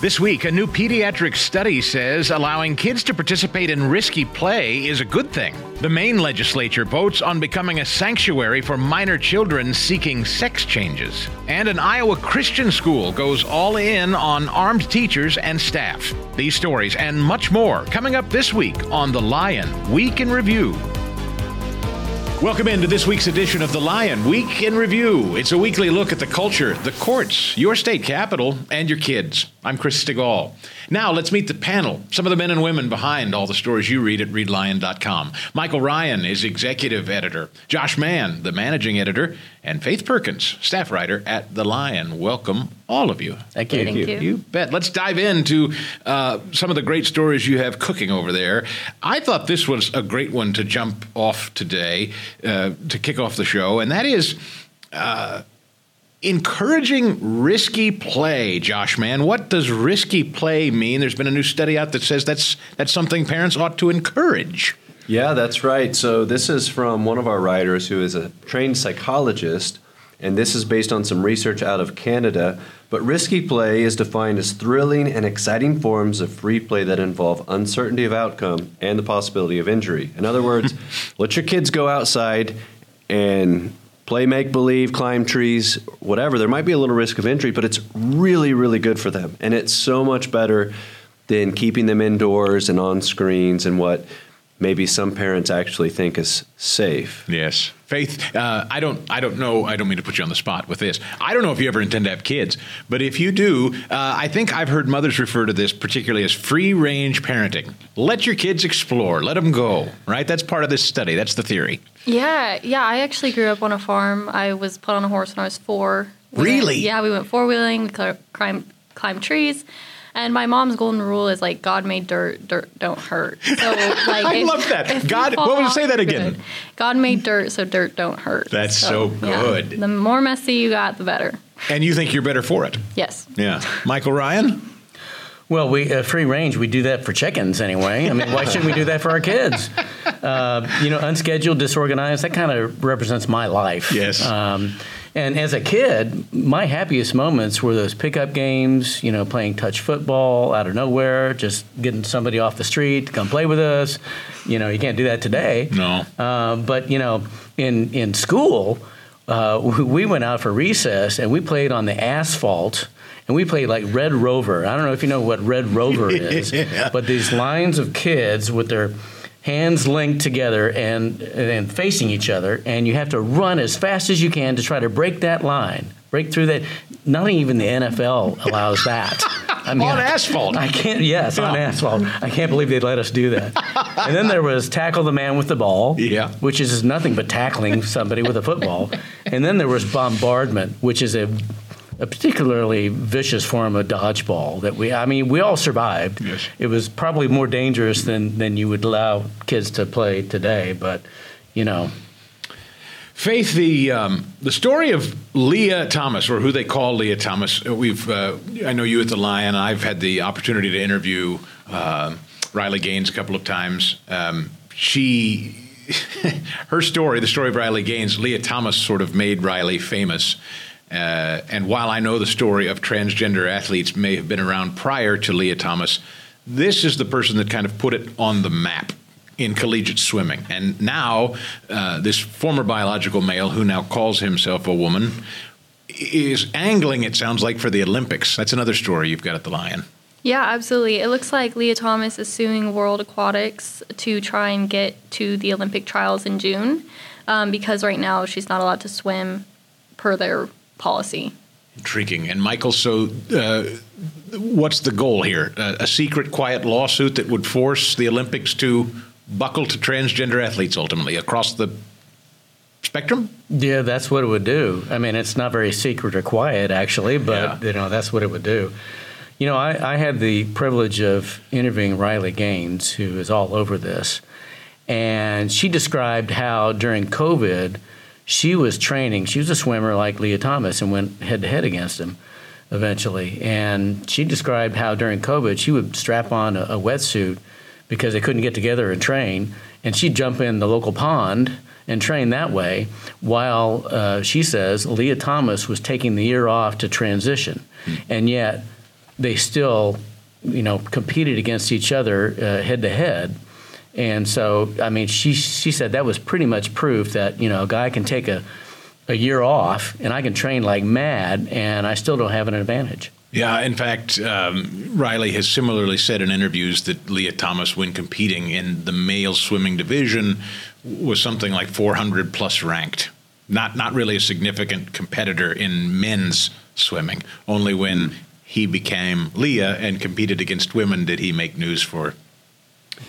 This week, a new pediatric study says allowing kids to participate in risky play is a good thing. The Maine legislature votes on becoming a sanctuary for minor children seeking sex changes. And an Iowa Christian school goes all in on armed teachers and staff. These stories and much more coming up this week on The Lion Week in Review. Welcome into this week's edition of The Lion Week in Review. It's a weekly look at the culture, the courts, your state capital, and your kids. I'm Chris Stigall. Now let's meet the panel, some of the men and women behind all the stories you read at readlion.com. Michael Ryan is executive editor, Josh Mann, the managing editor, and Faith Perkins, staff writer at The Lion. Welcome, all of you. Thank you. Thank you. You bet. Let's dive into uh, some of the great stories you have cooking over there. I thought this was a great one to jump off today uh, to kick off the show, and that is. Uh, encouraging risky play, Josh Mann, What does risky play mean? There's been a new study out that says that's that's something parents ought to encourage. Yeah, that's right. So this is from one of our writers who is a trained psychologist, and this is based on some research out of Canada. But risky play is defined as thrilling and exciting forms of free play that involve uncertainty of outcome and the possibility of injury. In other words, let your kids go outside and play make believe, climb trees, whatever. There might be a little risk of injury, but it's really, really good for them. And it's so much better than keeping them indoors and on screens and what maybe some parents actually think is safe. Yes, Faith. Uh, I don't. I don't know. I don't mean to put you on the spot with this. I don't know if you ever intend to have kids, but if you do, uh, I think I've heard mothers refer to this particularly as free range parenting. Let your kids explore. Let them go. Right. That's part of this study. That's the theory. Yeah, yeah. I actually grew up on a farm. I was put on a horse when I was four. We Really? Went, yeah, we went four wheeling. We climbed climbed trees. And my mom's golden rule is like God made dirt, dirt don't hurt. So like I if- love that. God- what would you say that again. good. God made dirt, so dirt don't hurt. That's so yeah. good. The more messy you got, the better. And you think you're better for it. Yes. Yeah. Michael Ryan. Well, we uh, free range. We do that for chickens anyway. I mean, why shouldn't we do that for our kids? Uh, you know, unscheduled, disorganized. That kind of represents my life. Yes. Um, and as a kid, my happiest moments were those pickup games. You know, playing touch football out of nowhere, just getting somebody off the street to come play with us. You know, you can't do that today. No. Uh, but you know, in in school, uh, we- we went out for recess and we played on the asphalt. And we played like Red Rover. I don't know if you know what Red Rover is, but these lines of kids with their hands linked together and and facing each other, and you have to run as fast as you can to try to break that line, break through that. Not even the NFL allows that. I mean, On asphalt. I can't. Yes, on asphalt. I can't believe they'd let us do that. and then there was tackle the man with the ball. Yeah. Which is nothing but tackling somebody with a football. And then there was bombardment, which is a a particularly vicious form of dodgeball that we I mean we all survived. Yes. It was probably more dangerous than than you would allow kids to play today, but you know, Faith, the um, the story of Lia Thomas, or who they call Lia Thomas, uh, we've uh, I know you at the Lion. I've had the opportunity to interview uh, Riley Gaines a couple of times. Um, she, her story, the story of Riley Gaines, Lia Thomas sort of made Riley famous. Uh, and while I know the story of transgender athletes may have been around prior to Lia Thomas, this is the person that kind of put it on the map in collegiate swimming. And now, uh, this former biological male who now calls himself a woman is angling, it sounds like, for the Olympics. That's another story you've got at the Lion. Yeah, absolutely. It looks like Lia Thomas is suing World Aquatics to try and get to the Olympic trials in June um, because right now she's not allowed to swim per their policy. Intriguing. And Michael, so uh, what's the goal here? Uh, a secret, quiet lawsuit that would force the Olympics to buckle to transgender athletes ultimately across the spectrum? yeah, that's what it would do. I mean, it's not very secret or quiet actually, but Yeah. you know, that's what it would do. You know, I, I had the privilege of interviewing Riley Gaines, who is all over this, and she described how during COVID she was training. She was a swimmer like Lia Thomas and went head to head against him eventually. And she described how during COVID she would strap on a, a wetsuit because they couldn't get together and train, and she'd jump in the local pond and train that way. While uh, she says Lia Thomas was taking the year off to transition, and yet they still, you know, competed against each other head to head. And so, I mean, she she said that was pretty much proof that you know a guy can take a a year off and I can train like mad, and I still don't have an advantage. Yeah, in fact, um, Riley has similarly said in interviews that Lia Thomas, when competing in the male swimming division, was something like 400 plus ranked. Not not really a significant competitor in men's swimming. Only when he became Lia and competed against women did he make news for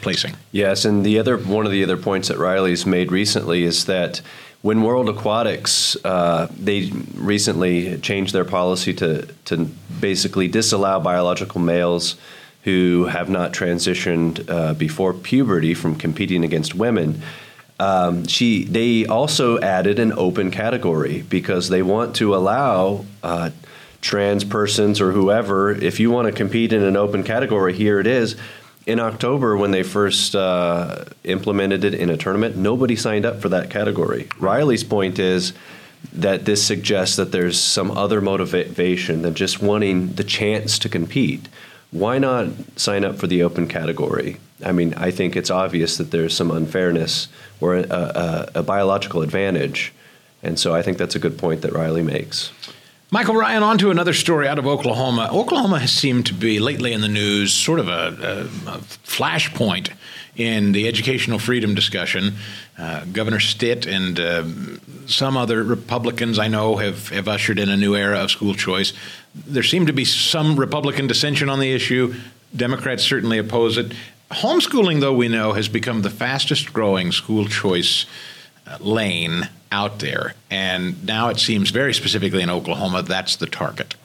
placing. Yes, and the other one of the other points that Riley's made recently is that when World Aquatics, uh, they recently changed their policy to to basically disallow biological males who have not transitioned uh, before puberty from competing against women. Um, she they also added an open category because they want to allow uh, trans persons or whoever if you want to compete in an open category here it is in October, when they first uh, implemented it in a tournament, nobody signed up for that category. Riley's point is that this suggests that there's some other motivation than just wanting the chance to compete. Why not sign up for the open category? I mean, I think it's obvious that there's some unfairness or a, a, a biological advantage. And so I think that's a good point that Riley makes. Michael Ryan, on to another story out of Oklahoma. Oklahoma has seemed to be lately in the news, sort of a, a, a flashpoint in the educational freedom discussion. Uh, Governor Stitt and uh, some other Republicans I know have, have ushered in a new era of school choice. There seemed to be some Republican dissension on the issue. Democrats certainly oppose it. Homeschooling, though, we know, has become the fastest growing school choice lane out there. And now it seems very specifically in Oklahoma, that's the target.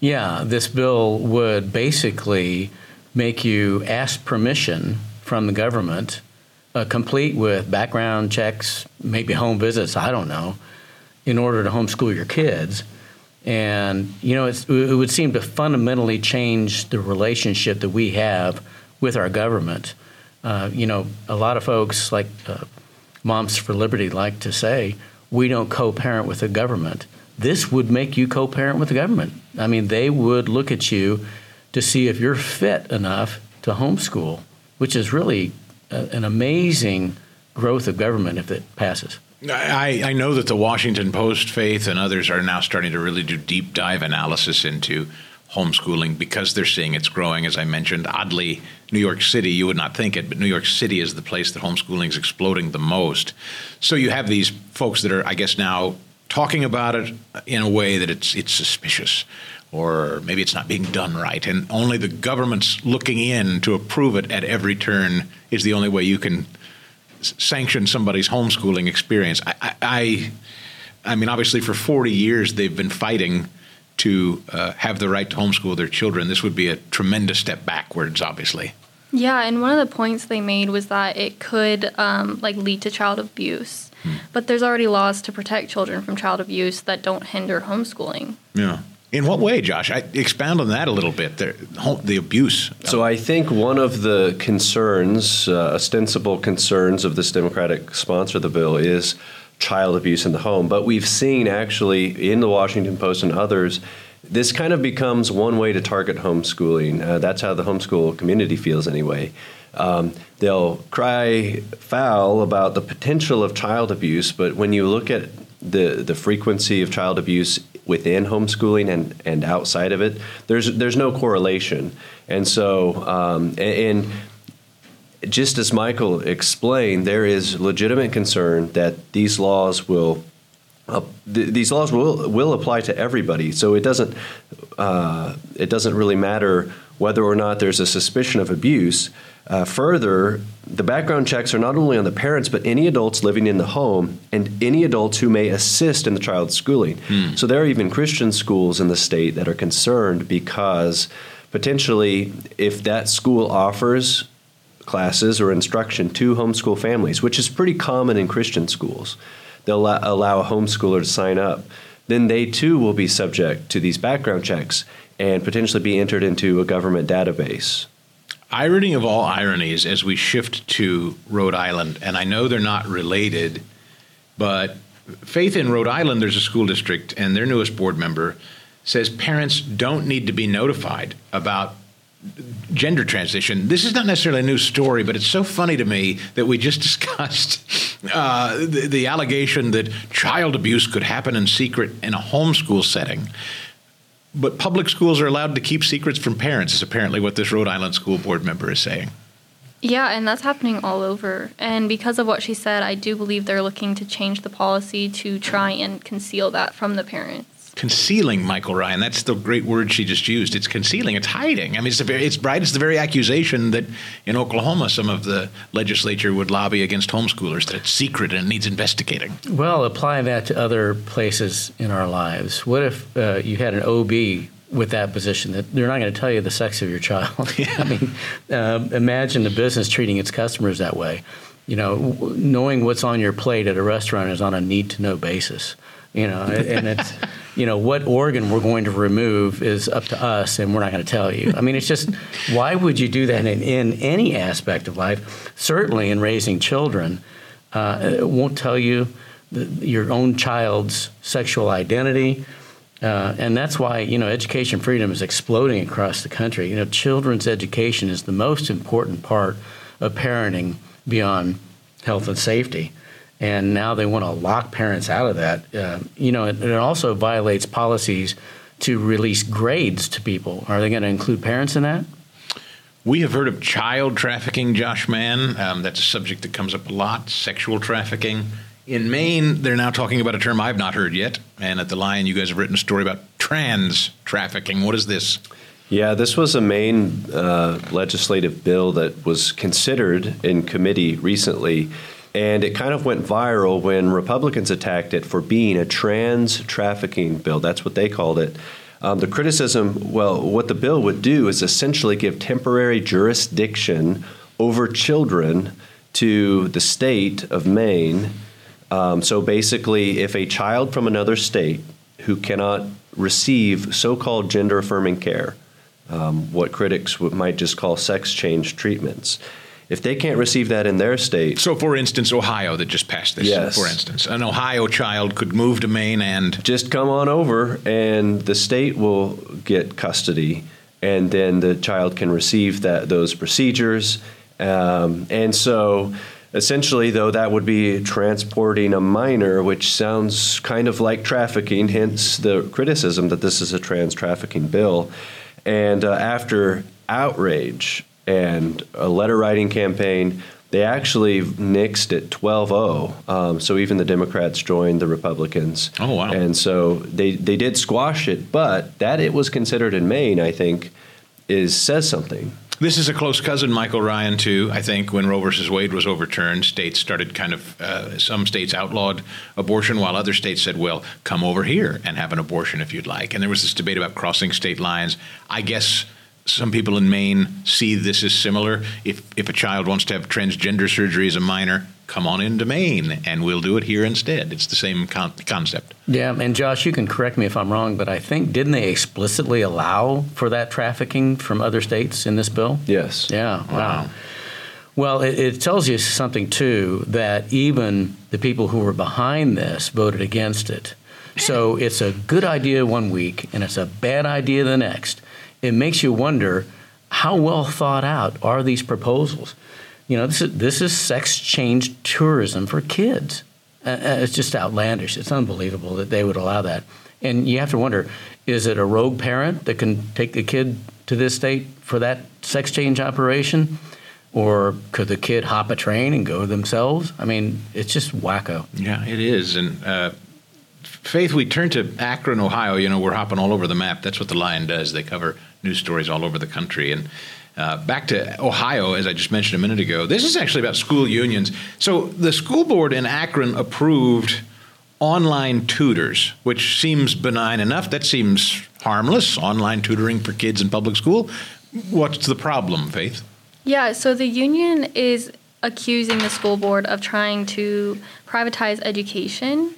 Yeah, this bill would basically make you ask permission from the government, uh, complete with background checks, maybe home visits, I don't know, in order to homeschool your kids. And, you know, it would seem to fundamentally change the relationship that we have with our government. Uh, you know, a lot of folks, like uh, Moms for Liberty, like to say, we don't co-parent with the government. This would make you co-parent with the government. I mean, they would look at you to see if you're fit enough to homeschool, which is really a, an amazing growth of government if it passes. I, I, know that the Washington Post, Faith, and others are now starting to really do deep dive analysis into homeschooling because they're seeing it's growing. As I mentioned, oddly, New York City, you would not think it, but New York City is the place that homeschooling is exploding the most. So you have these folks that are, I guess, now talking about it in a way that it's it's suspicious or maybe it's not being done right and only the government's looking in to approve it at every turn is the only way you can sanction somebody's homeschooling experience I, I, I, I mean obviously for 40 years they've been fighting to uh, have the right to homeschool their children. This would be a tremendous step backwards, obviously. Yeah, and one of the points they made was that it could um, like lead to child abuse. Hmm. But there's already laws to protect children from child abuse that don't hinder homeschooling. Yeah. In what way, Josh? I expound on that a little bit. The, the abuse. So I think one of the concerns, uh, ostensible concerns of this Democratic sponsor of the bill, is child abuse in the home. But we've seen actually in the Washington Post and others, this kind of becomes one way to target homeschooling. Uh, that's how the homeschool community feels anyway. Um, they'll cry foul about the potential of child abuse, but when you look at the the frequency of child abuse within homeschooling and, and outside of it, there's there's no correlation. And so, um, and, and just as Michael explained, there is legitimate concern that these laws will uh, th- these laws will will apply to everybody. So it doesn't uh, it doesn't really matter whether or not there's a suspicion of abuse. Uh, further, the background checks are not only on the parents, but any adults living in the home and any adults who may assist in the child's schooling. Hmm. So there are even Christian schools in the state that are concerned because potentially, if that school offers classes or instruction to homeschool families, which is pretty common in Christian schools. They'll allow a homeschooler to sign up. Then they too will be subject to these background checks and potentially be entered into a government database. Irony of all ironies as we shift to Rhode Island, and I know they're not related, but Faith in Rhode Island, there's a school district, and their newest board member says parents don't need to be notified about gender transition. This is not necessarily a new story, but it's so funny to me that we just discussed uh, the, the, allegation that child abuse could happen in secret in a homeschool setting. But public schools are allowed to keep secrets from parents, is apparently what this Rhode Island school board member is saying. Yeah, and that's happening all over. And because of what she said, I do believe they're looking to change the policy to try and conceal that from the parents concealing Michael Ryan. That's the great word she just used. It's concealing. It's hiding. I mean, it's the very, it's right. It's the very accusation that in Oklahoma, some of the legislature would lobby against homeschoolers that it's secret and it needs investigating. Well, apply that to other places in our lives. What if uh, you had an OB with that position that they're not going to tell you the sex of your child? I mean, uh, imagine the business treating its customers that way. You know, knowing what's on your plate at a restaurant is on a need to know basis you know, and it's, you know, what organ we're going to remove is up to us, and we're not going to tell you. I mean, it's just, why would you do that in, in any aspect of life? Certainly in raising children, uh, it won't tell you the, your own child's sexual identity. Uh, and that's why you know education freedom is exploding across the country. You know, children's education is the most important part of parenting beyond health and safety and now they want to lock parents out of that. Uh, you know, it, it, also violates policies to release grades to people. Are they going to include parents in that? We have heard of child trafficking, Josh Mann. Um, that's a subject that comes up a lot. Sexual trafficking. In Maine, they're now talking about a term I've not heard yet. And at the Lion, you guys have written a story about trans trafficking. What is this? Yeah, this was a Maine uh, legislative bill that was considered in committee recently and it kind of went viral when Republicans attacked it for being a trans trafficking bill. That's what they called it. Um, the criticism, well, what the bill would do is essentially give temporary jurisdiction over children to the state of Maine. Um, so basically, if a child from another state who cannot receive so called gender affirming care, um, what critics might just call sex change treatments, if they can't receive that in their state. So, for instance, Ohio that just passed this, yes. for instance, an Ohio child could move to Maine and. Just come on over, and the state will get custody, and then the child can receive that those procedures. Um, and so, essentially, though, that would be transporting a minor, which sounds kind of like trafficking, hence the criticism that this is a trans trafficking bill. And uh, after outrage and a letter writing campaign. They actually nixed it 12 0. Um, so even the Democrats joined the Republicans. Oh, wow. And so they, they did squash it, but that it was considered in Maine, I think, is says something. This is a close cousin, Michael Ryan, too. I think when Roe versus Wade was overturned, states started kind of, uh, some states outlawed abortion, while other states said, well, come over here and have an abortion if you'd like. And there was this debate about crossing state lines. I guess some people in Maine see this as similar. If if a child wants to have transgender surgery as a minor, come on into Maine and we'll do it here instead. It's the same con- concept. Yeah, and Josh, you can correct me if I'm wrong, but I think didn't they explicitly allow for that trafficking from other states in this bill? Yes. Yeah. Wow. wow. Well, it, it, tells you something too that even the people who were behind this voted against it. So it's a good idea one week and it's a bad idea the next it makes you wonder how well thought out are these proposals? You know, this is, this is sex change tourism for kids. Uh, uh, it's just outlandish. It's unbelievable that they would allow that. And you have to wonder is it a rogue parent that can take the kid to this state for that sex change operation? Or could the kid hop a train and go themselves? I mean, it's just wacko. Yeah, it is. And uh, Faith, we turn to Akron, Ohio. You know, we're hopping all over the map. That's what the Lion does. They cover news stories all over the country. And uh, back to Ohio, as I just mentioned a minute ago, this is actually about school unions. So the school board in Akron approved online tutors, which seems benign enough. That seems harmless, online tutoring for kids in public school. What's the problem, Faith? Yeah, so the union is accusing the school board of trying to privatize education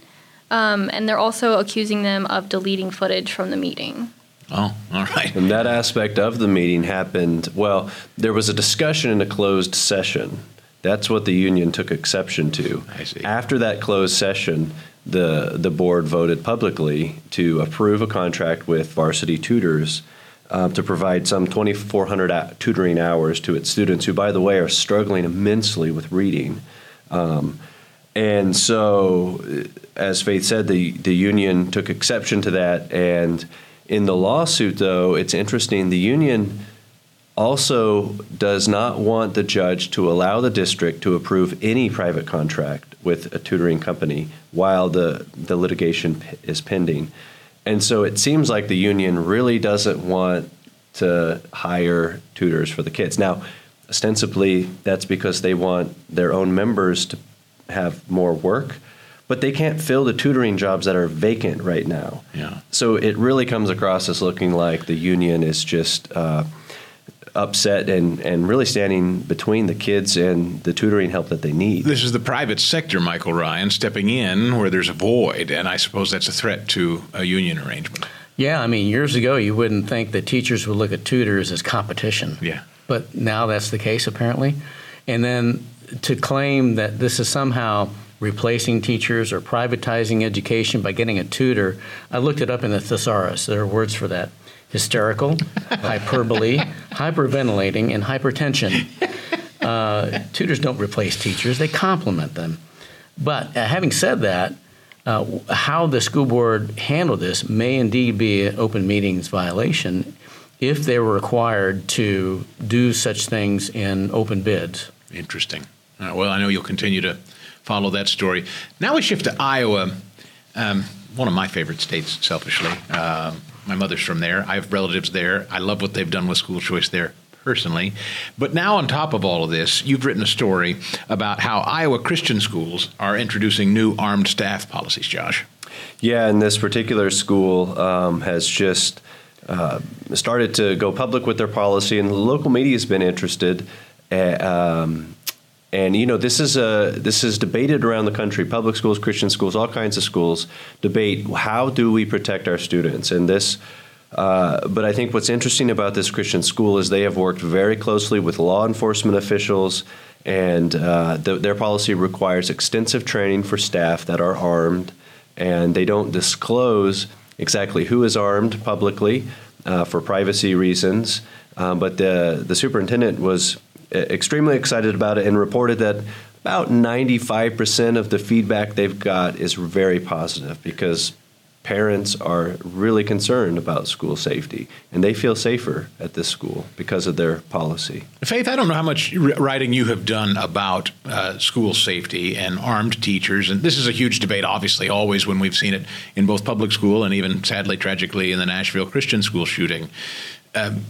um, and they're also accusing them of deleting footage from the meeting. Oh, all right. And that aspect of the meeting happened, well, there was a discussion in a closed session. That's what the union took exception to. I see. After that closed session, the the board voted publicly to approve a contract with Varsity Tutors uh, to provide some 2,400 tutoring hours to its students, who, by the way, are struggling immensely with reading. Um, and so, as Faith said, the, the union took exception to that. And in the lawsuit, though, it's interesting. The union also does not want the judge to allow the district to approve any private contract with a tutoring company while the, the litigation p- is pending. And so it seems like the union really doesn't want to hire tutors for the kids. Now, ostensibly, that's because they want their own members to have more work, but they can't fill the tutoring jobs that are vacant right now. Yeah. So it really comes across as looking like the union is just uh, upset and, and really standing between the kids and the tutoring help that they need. This is the private sector, Michael Ryan, stepping in where there's a void, and I suppose that's a threat to a union arrangement. Yeah, I mean, years ago, you wouldn't think that teachers would look at tutors as competition. Yeah. But now that's the case, apparently. And then to claim that this is somehow replacing teachers or privatizing education by getting a tutor, I looked it up in the thesaurus. There are words for that hysterical, hyperbole, hyperventilating, and hypertension. Uh, tutors don't replace teachers, they complement them. But uh, having said that, uh, how the school board handled this may indeed be an open meetings violation if they were required to do such things in open bids. Interesting. Well, I know you'll continue to follow that story. Now we shift to Iowa, um, one of my favorite states, selfishly. Uh, my mother's from there. I have relatives there. I love what they've done with school choice there personally. But now, on top of all of this, you've written a story about how Iowa Christian schools are introducing new armed staff policies, Josh. Yeah, and this particular school um, has just uh, started to go public with their policy, and the local media has been interested. Uh, um, and you know, this is a this is debated around the country. Public schools, Christian schools, all kinds of schools debate how do we protect our students. And this, uh, but I think what's interesting about this Christian school is they have worked very closely with law enforcement officials, and uh, the, their policy requires extensive training for staff that are armed, and they don't disclose exactly who is armed publicly uh, for privacy reasons. Um, but the the superintendent was extremely excited about it and reported that about 95% of the feedback they've got is very positive because parents are really concerned about school safety and they feel safer at this school because of their policy. Faith, I don't know how much writing you have done about uh, school safety and armed teachers. And this is a huge debate, obviously, always when we've seen it in both public school and even sadly, tragically, in the Nashville Christian school shooting. Um,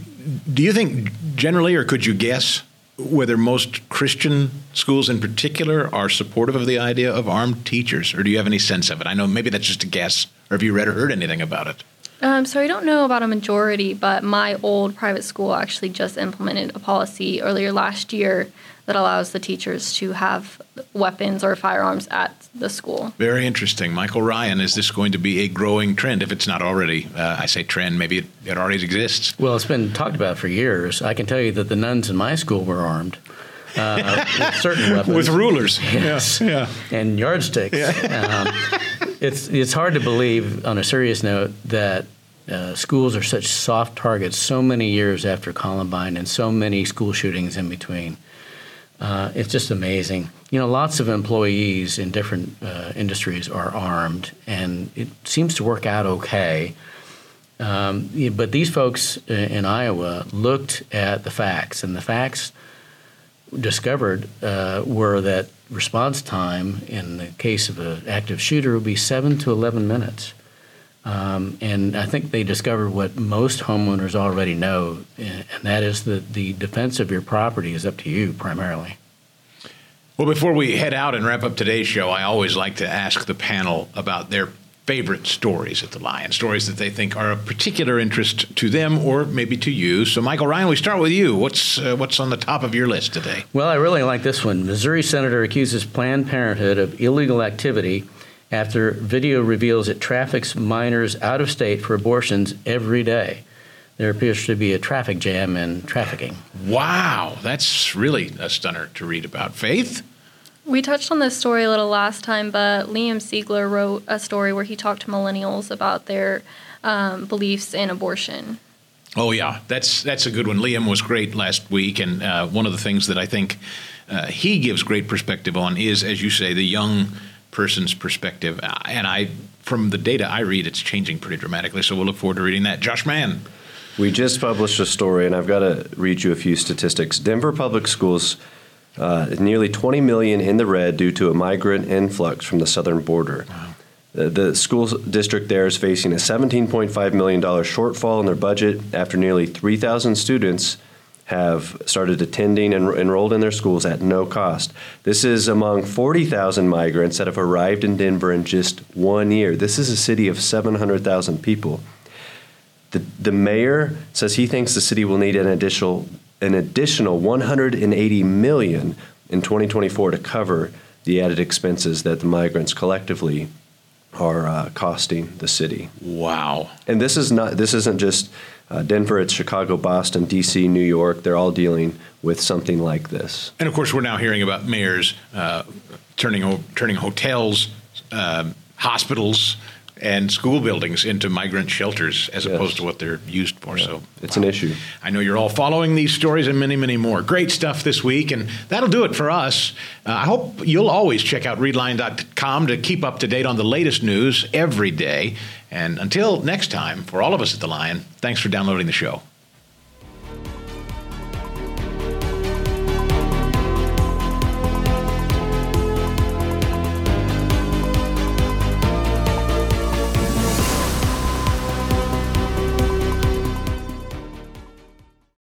do you think generally, or could you guess, whether most Christian schools in particular are supportive of the idea of armed teachers, or do you have any sense of it? I know maybe that's just a guess, or have you read or heard anything about it? Um, so I don't know about a majority, but my old private school actually just implemented a policy earlier last year that allows the teachers to have weapons or firearms at the school. Very interesting. Michael Ryan, is this going to be a growing trend? If it's not already, uh, I say trend, maybe it, it already exists. Well, it's been talked about for years. I can tell you that the nuns in my school were armed. Uh, with certain weapons. With rulers. Yes. Yeah. And yardsticks. Yeah. Um, it's, it's hard to believe, on a serious note, that uh, schools are such soft targets so many years after Columbine and so many school shootings in between. Uh, it's just amazing. You know, lots of employees in different uh, industries are armed, and it seems to work out okay. Um, but these folks in Iowa looked at the facts, and the facts discovered uh, were that response time in the case of an active shooter would be seven to 11 minutes. Um, and I think they discovered what most homeowners already know, and that is that the defense of your property is up to you primarily. Well, before we head out and wrap up today's show, I always like to ask the panel about their favorite stories at the Lion, stories that they think are of particular interest to them or maybe to you. So, Michael Ryan, we start with you. What's uh, what's on the top of your list today? Well, I really like this one. Missouri senator accuses Planned Parenthood of illegal activity after video reveals it traffics minors out of state for abortions every day. There appears to be a traffic jam in trafficking. Wow, that's really a stunner to read about. Faith? We touched on this story a little last time, but Liam Siegler wrote a story where he talked to millennials about their um, beliefs in abortion. Oh yeah, that's that's a good one. Liam was great last week, and uh, one of the things that I think uh, he gives great perspective on is, as you say, the young person's perspective. And I, from the data I read, it's changing pretty dramatically. So we'll look forward to reading that. Josh Mann. We just published a story, and I've got to read you a few statistics. Denver Public Schools. Uh, nearly 20 million in the red due to a migrant influx from the southern border. Wow. The school district there is facing a $17.5 million shortfall in their budget after nearly 3,000 students have started attending and enrolled in their schools at no cost. This is among 40,000 migrants that have arrived in Denver in just one year. This is a city of 700,000 people. The, the mayor says he thinks the city will need an additional an additional 180 million in 2024 to cover the added expenses that the migrants collectively are uh, costing the city. Wow! And this is not this isn't just uh, Denver, it's Chicago, Boston, D.C., New York. They're all dealing with something like this. And of course, we're now hearing about mayors uh, turning turning hotels, uh, hospitals, and school buildings into migrant shelters as yes. opposed to what they're used for. Yeah. So it's wow. an issue. I know you're all following these stories and many, many more. Great stuff this week, and that'll do it for us. Uh, I hope you'll always check out readlion.com to keep up to date on the latest news every day. And until next time, for all of us at the Lion, thanks for downloading the show.